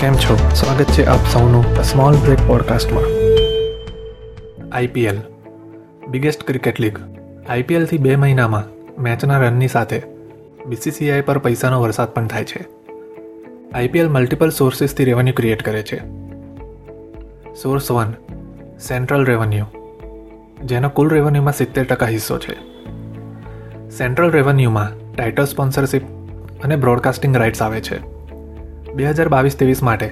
કેમ છો? સ્વાગત છે આપ સૌનું સ્મોલ બ્રેક પોડકાસ્ટમાં આઈપીએલ બિગેસ્ટ ક્રિકેટ લીગ. આઈપીએલથી બે મહિનામાં મેચના રનની સાથે બીસીસીઆઈ પર પૈસાનો વરસાદ પણ થાય છે. આઈપીએલ મલ્ટિપલ સોર્સિસથી રેવન્યુ ક્રિએટ કરે છે. સોર્સ વન સેન્ટ્રલ રેવન્યુ જેનો કુલ રેવન્યુમાં સિત્તેર ટકા હિસ્સો છે. સેન્ટ્રલ રેવન્યુમાં ટાઇટલ સ્પોન્સરશિપ અને બ્રોડકાસ્ટિંગ રાઇટ્સ આવે છે. બે હજાર બાવીસ ત્રેવીસ માટે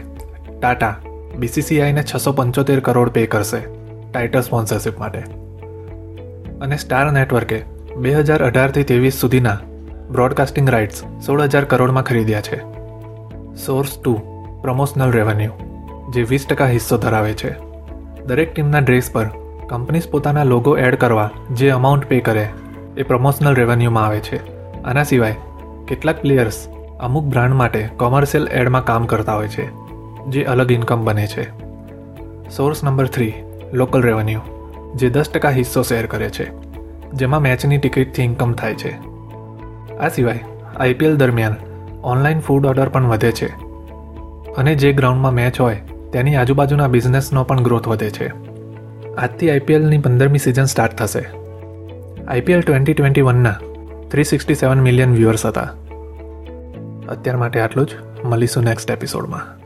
ટાટા બીસીસીઆઈને છસો પંચોતેર કરોડ પે કરશે ટાઇટલ સ્પોન્સરશિપ માટે. અને સ્ટાર નેટવર્કે બે હજાર અઢારથી ત્રેવીસ સુધીના બ્રોડકાસ્ટિંગ રાઇટ્સ સોળ હજાર કરોડમાં ખરીદ્યા છે. સોર્સ ટુ પ્રમોશનલ રેવન્યુ, જે વીસ ટકા હિસ્સો ધરાવે છે. દરેક ટીમના ડ્રેસ પર કંપનીઝ પોતાના લોગો એડ કરવા જે અમાઉન્ટ પે કરે એ પ્રમોશનલ રેવન્યુમાં આવે છે. આના સિવાય કેટલાક પ્લેયર્સ અમુક બ્રાન્ડ માટે કોમર્શિયલ એડમાં કામ કરતા હોય છે, જે અલગ ઇન્કમ બને છે. Source number three, local revenue, જે દસ ટકા હિસ્સો શેર કરે છે, જેમાં મેચની ટિકિટથી ઇન્કમ થાય છે. આ સિવાય આઈપીએલ દરમિયાન ઓનલાઈન ફૂડ ઓર્ડર પણ વધે છે. અને જે ગ્રાઉન્ડમાં મેચ હોય, તેની આજુબાજુના બિઝનેસનો પણ ગ્રોથ વધે છે. આજથી આઈપીએલની પંદરમી સિઝન સ્ટાર્ટ થશે. IPL twenty twenty વનના three sixty seven million viewers હતા. અત્યાર માટે આટલું જ. મળીશું નેક્સ્ટ એપિસોડમાં